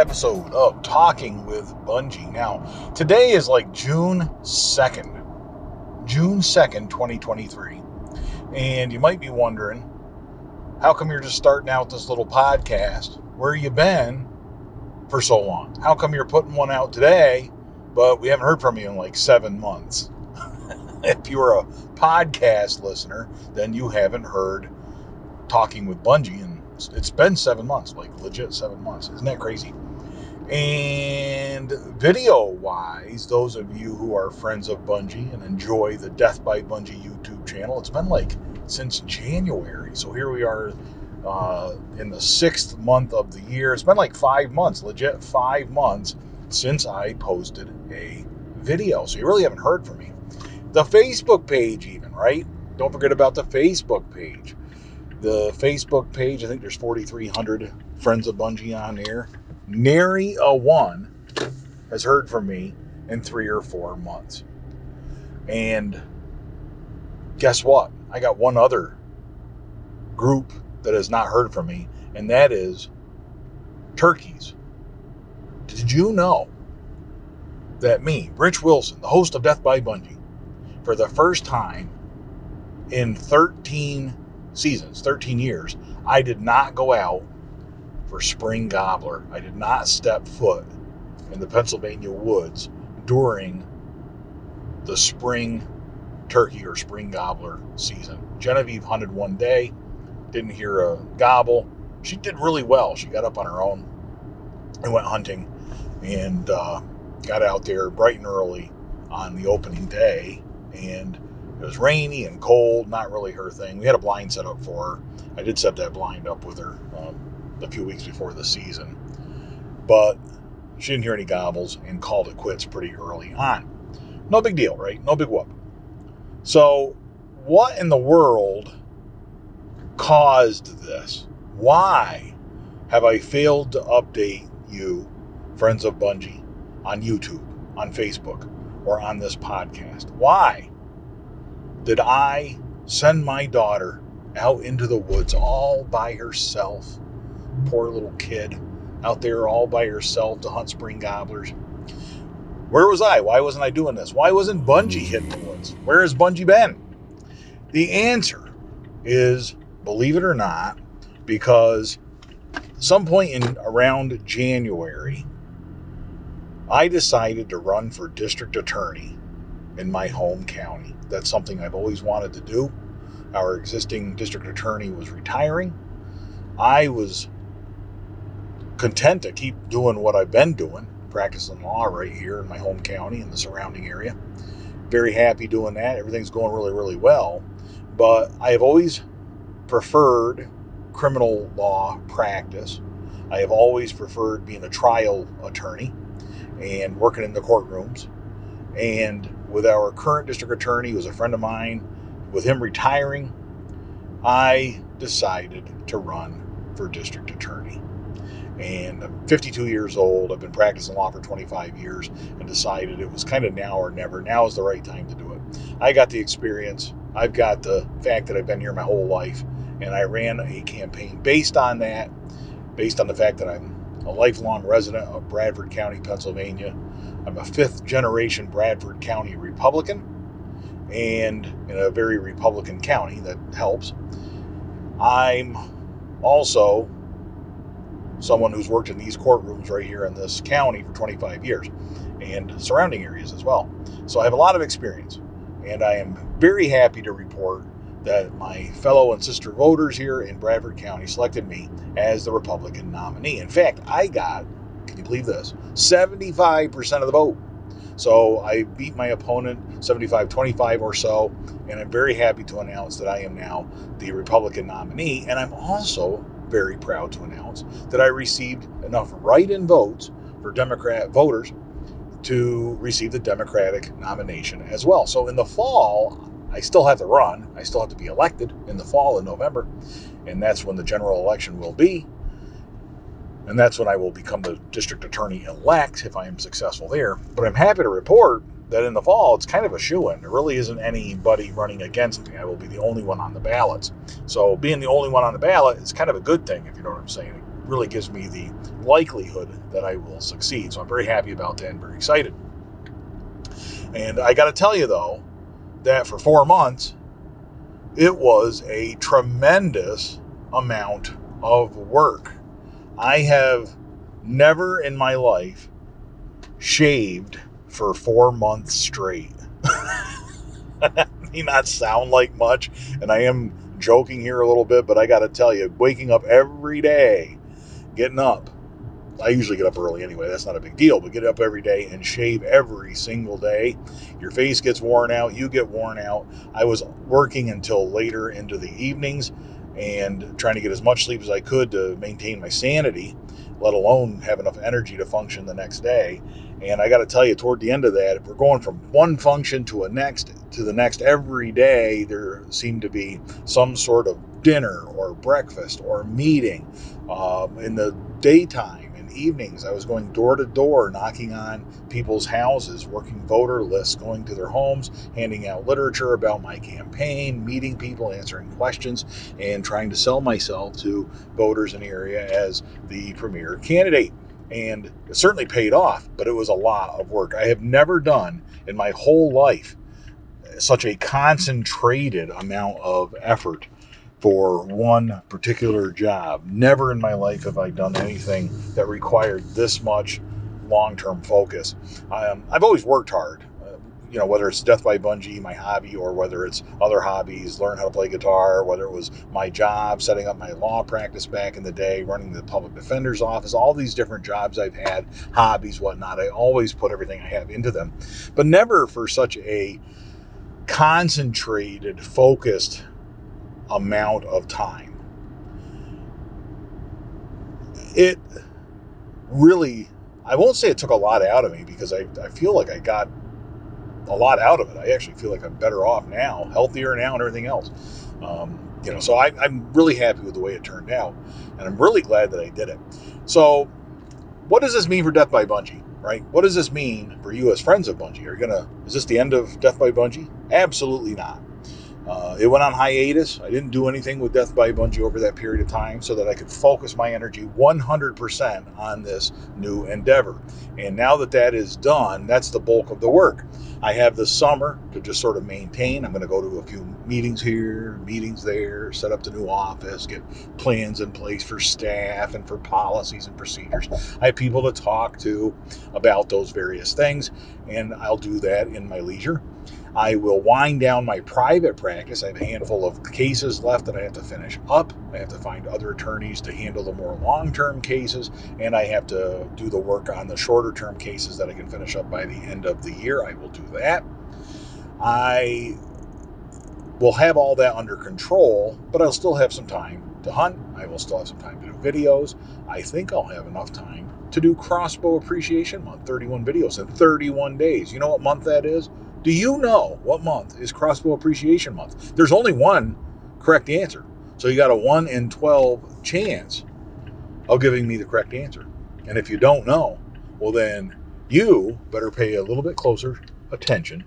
episode of Talking with Bungie. Now, today is like June 2nd, June 2nd, 2023. And you might be wondering, how come you're just starting out this little podcast? Where you been for so long? How come you're putting one out today, but we haven't heard from you in like seven months? if you're a podcast listener, then you haven't heard Talking with Bungie in it's been seven months, like legit seven months. Isn't that crazy? And video wise, those of you who are friends of Bungie and enjoy the Death by Bungie YouTube channel, it's been like since January. So here we are uh, in the sixth month of the year. It's been like five months, legit five months since I posted a video. So you really haven't heard from me. The Facebook page, even, right? Don't forget about the Facebook page the Facebook page. I think there's 4,300 friends of Bungie on there. Nary a one has heard from me in three or four months. And guess what? I got one other group that has not heard from me, and that is turkeys. Did you know that me, Rich Wilson, the host of Death by Bungie, for the first time in 13 seasons, 13 years, I did not go out for spring gobbler. I did not step foot in the Pennsylvania woods during the spring turkey or spring gobbler season. Genevieve hunted one day, didn't hear a gobble. She did really well. She got up on her own and went hunting and uh, got out there bright and early on the opening day and it was rainy and cold, not really her thing. We had a blind set up for her. I did set that blind up with her um, a few weeks before the season, but she didn't hear any gobbles and called it quits pretty early on. No big deal, right? No big whoop. So, what in the world caused this? Why have I failed to update you, friends of Bungie, on YouTube, on Facebook, or on this podcast? Why? did I send my daughter out into the woods all by herself? Poor little kid out there all by herself to hunt spring gobblers. Where was I? Why wasn't I doing this? Why wasn't Bungie hitting the woods? Where has Bungie been? The answer is, believe it or not, because some point in around January, I decided to run for district attorney in my home county. That's something I've always wanted to do. Our existing district attorney was retiring. I was content to keep doing what I've been doing, practicing law right here in my home county and the surrounding area. Very happy doing that. Everything's going really, really well. But I have always preferred criminal law practice. I have always preferred being a trial attorney and working in the courtrooms. And with our current district attorney, who's a friend of mine, with him retiring, I decided to run for district attorney. And I'm 52 years old. I've been practicing law for 25 years and decided it was kind of now or never. Now is the right time to do it. I got the experience. I've got the fact that I've been here my whole life. And I ran a campaign based on that, based on the fact that I'm a lifelong resident of Bradford County, Pennsylvania. I'm a fifth generation Bradford County Republican and in a very Republican county that helps. I'm also someone who's worked in these courtrooms right here in this county for 25 years and surrounding areas as well. So I have a lot of experience and I am very happy to report that my fellow and sister voters here in Bradford County selected me as the Republican nominee. In fact, I got, can you believe this, 75% of the vote. So I beat my opponent 75 25 or so, and I'm very happy to announce that I am now the Republican nominee. And I'm also very proud to announce that I received enough write in votes for Democrat voters to receive the Democratic nomination as well. So in the fall, I still have to run. I still have to be elected in the fall in November, and that's when the general election will be. And that's when I will become the district attorney elect if I am successful there. But I'm happy to report that in the fall, it's kind of a shoe in. There really isn't anybody running against me. I will be the only one on the ballot. So being the only one on the ballot is kind of a good thing, if you know what I'm saying. It really gives me the likelihood that I will succeed. So I'm very happy about that and very excited. And I got to tell you, though, that for four months, it was a tremendous amount of work. I have never in my life shaved for four months straight. may not sound like much, and I am joking here a little bit, but I got to tell you, waking up every day, getting up, I usually get up early anyway. That's not a big deal, but get up every day and shave every single day. Your face gets worn out, you get worn out. I was working until later into the evenings and trying to get as much sleep as I could to maintain my sanity, let alone have enough energy to function the next day. And I got to tell you, toward the end of that, if we're going from one function to a next to the next every day, there seemed to be some sort of dinner or breakfast or meeting um, in the daytime evenings. I was going door to door, knocking on people's houses, working voter lists, going to their homes, handing out literature about my campaign, meeting people, answering questions, and trying to sell myself to voters in the area as the premier candidate. And it certainly paid off, but it was a lot of work. I have never done in my whole life such a concentrated amount of effort for one particular job. Never in my life have I done anything that required this much long term focus. Um, I've always worked hard. You know, whether it's Death by Bungee, my hobby, or whether it's other hobbies, learn how to play guitar, whether it was my job, setting up my law practice back in the day, running the public defender's office, all these different jobs I've had, hobbies, whatnot. I always put everything I have into them, but never for such a concentrated, focused amount of time. It really, I won't say it took a lot out of me because I, I feel like I got a lot out of it. I actually feel like I'm better off now, healthier now, and everything else. Um, you know, so I, I'm really happy with the way it turned out, and I'm really glad that I did it. So, what does this mean for Death by Bungee? Right? What does this mean for you as friends of Bungee? Are you gonna? Is this the end of Death by Bungee? Absolutely not. Uh, it went on hiatus. I didn't do anything with Death by Bungee over that period of time so that I could focus my energy 100% on this new endeavor. And now that that is done, that's the bulk of the work. I have the summer to just sort of maintain. I'm going to go to a few meetings here, meetings there, set up the new office, get plans in place for staff and for policies and procedures. I have people to talk to about those various things, and I'll do that in my leisure. I will wind down my private practice. I have a handful of cases left that I have to finish up. I have to find other attorneys to handle the more long term cases, and I have to do the work on the shorter term cases that I can finish up by the end of the year. I will do that. I will have all that under control, but I'll still have some time to hunt. I will still have some time to do videos. I think I'll have enough time to do Crossbow Appreciation Month 31 videos in 31 days. You know what month that is? Do you know what month is Crossbow Appreciation Month? There's only one correct answer. So you got a 1 in 12 chance of giving me the correct answer. And if you don't know, well, then you better pay a little bit closer attention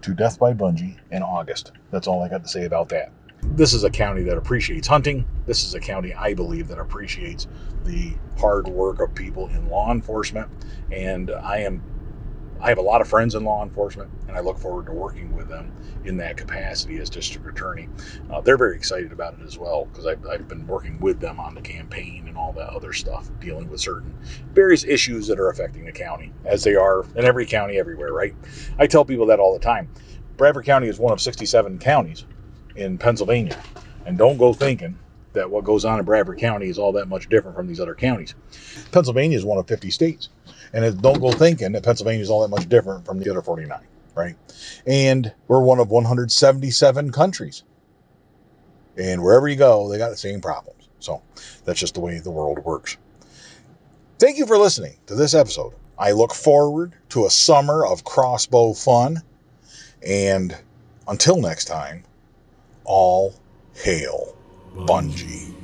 to Death by Bungee in August. That's all I got to say about that. This is a county that appreciates hunting. This is a county I believe that appreciates the hard work of people in law enforcement. And I am I have a lot of friends in law enforcement, and I look forward to working with them in that capacity as district attorney. Uh, they're very excited about it as well because I've, I've, been working with them on the campaign and all that other stuff, dealing with certain various issues that are affecting the county, as they are in every county everywhere, right? I tell people that all the time. Bradford County is one of 67 counties in Pennsylvania, and don't go thinking that what goes on in Bradford County is all that much different from these other counties. Pennsylvania is one of 50 states. And don't go thinking that Pennsylvania is all that much different from the other 49, right? And we're one of 177 countries. And wherever you go, they got the same problems. So that's just the way the world works. Thank you for listening to this episode. I look forward to a summer of crossbow fun. And until next time, all hail Bungee.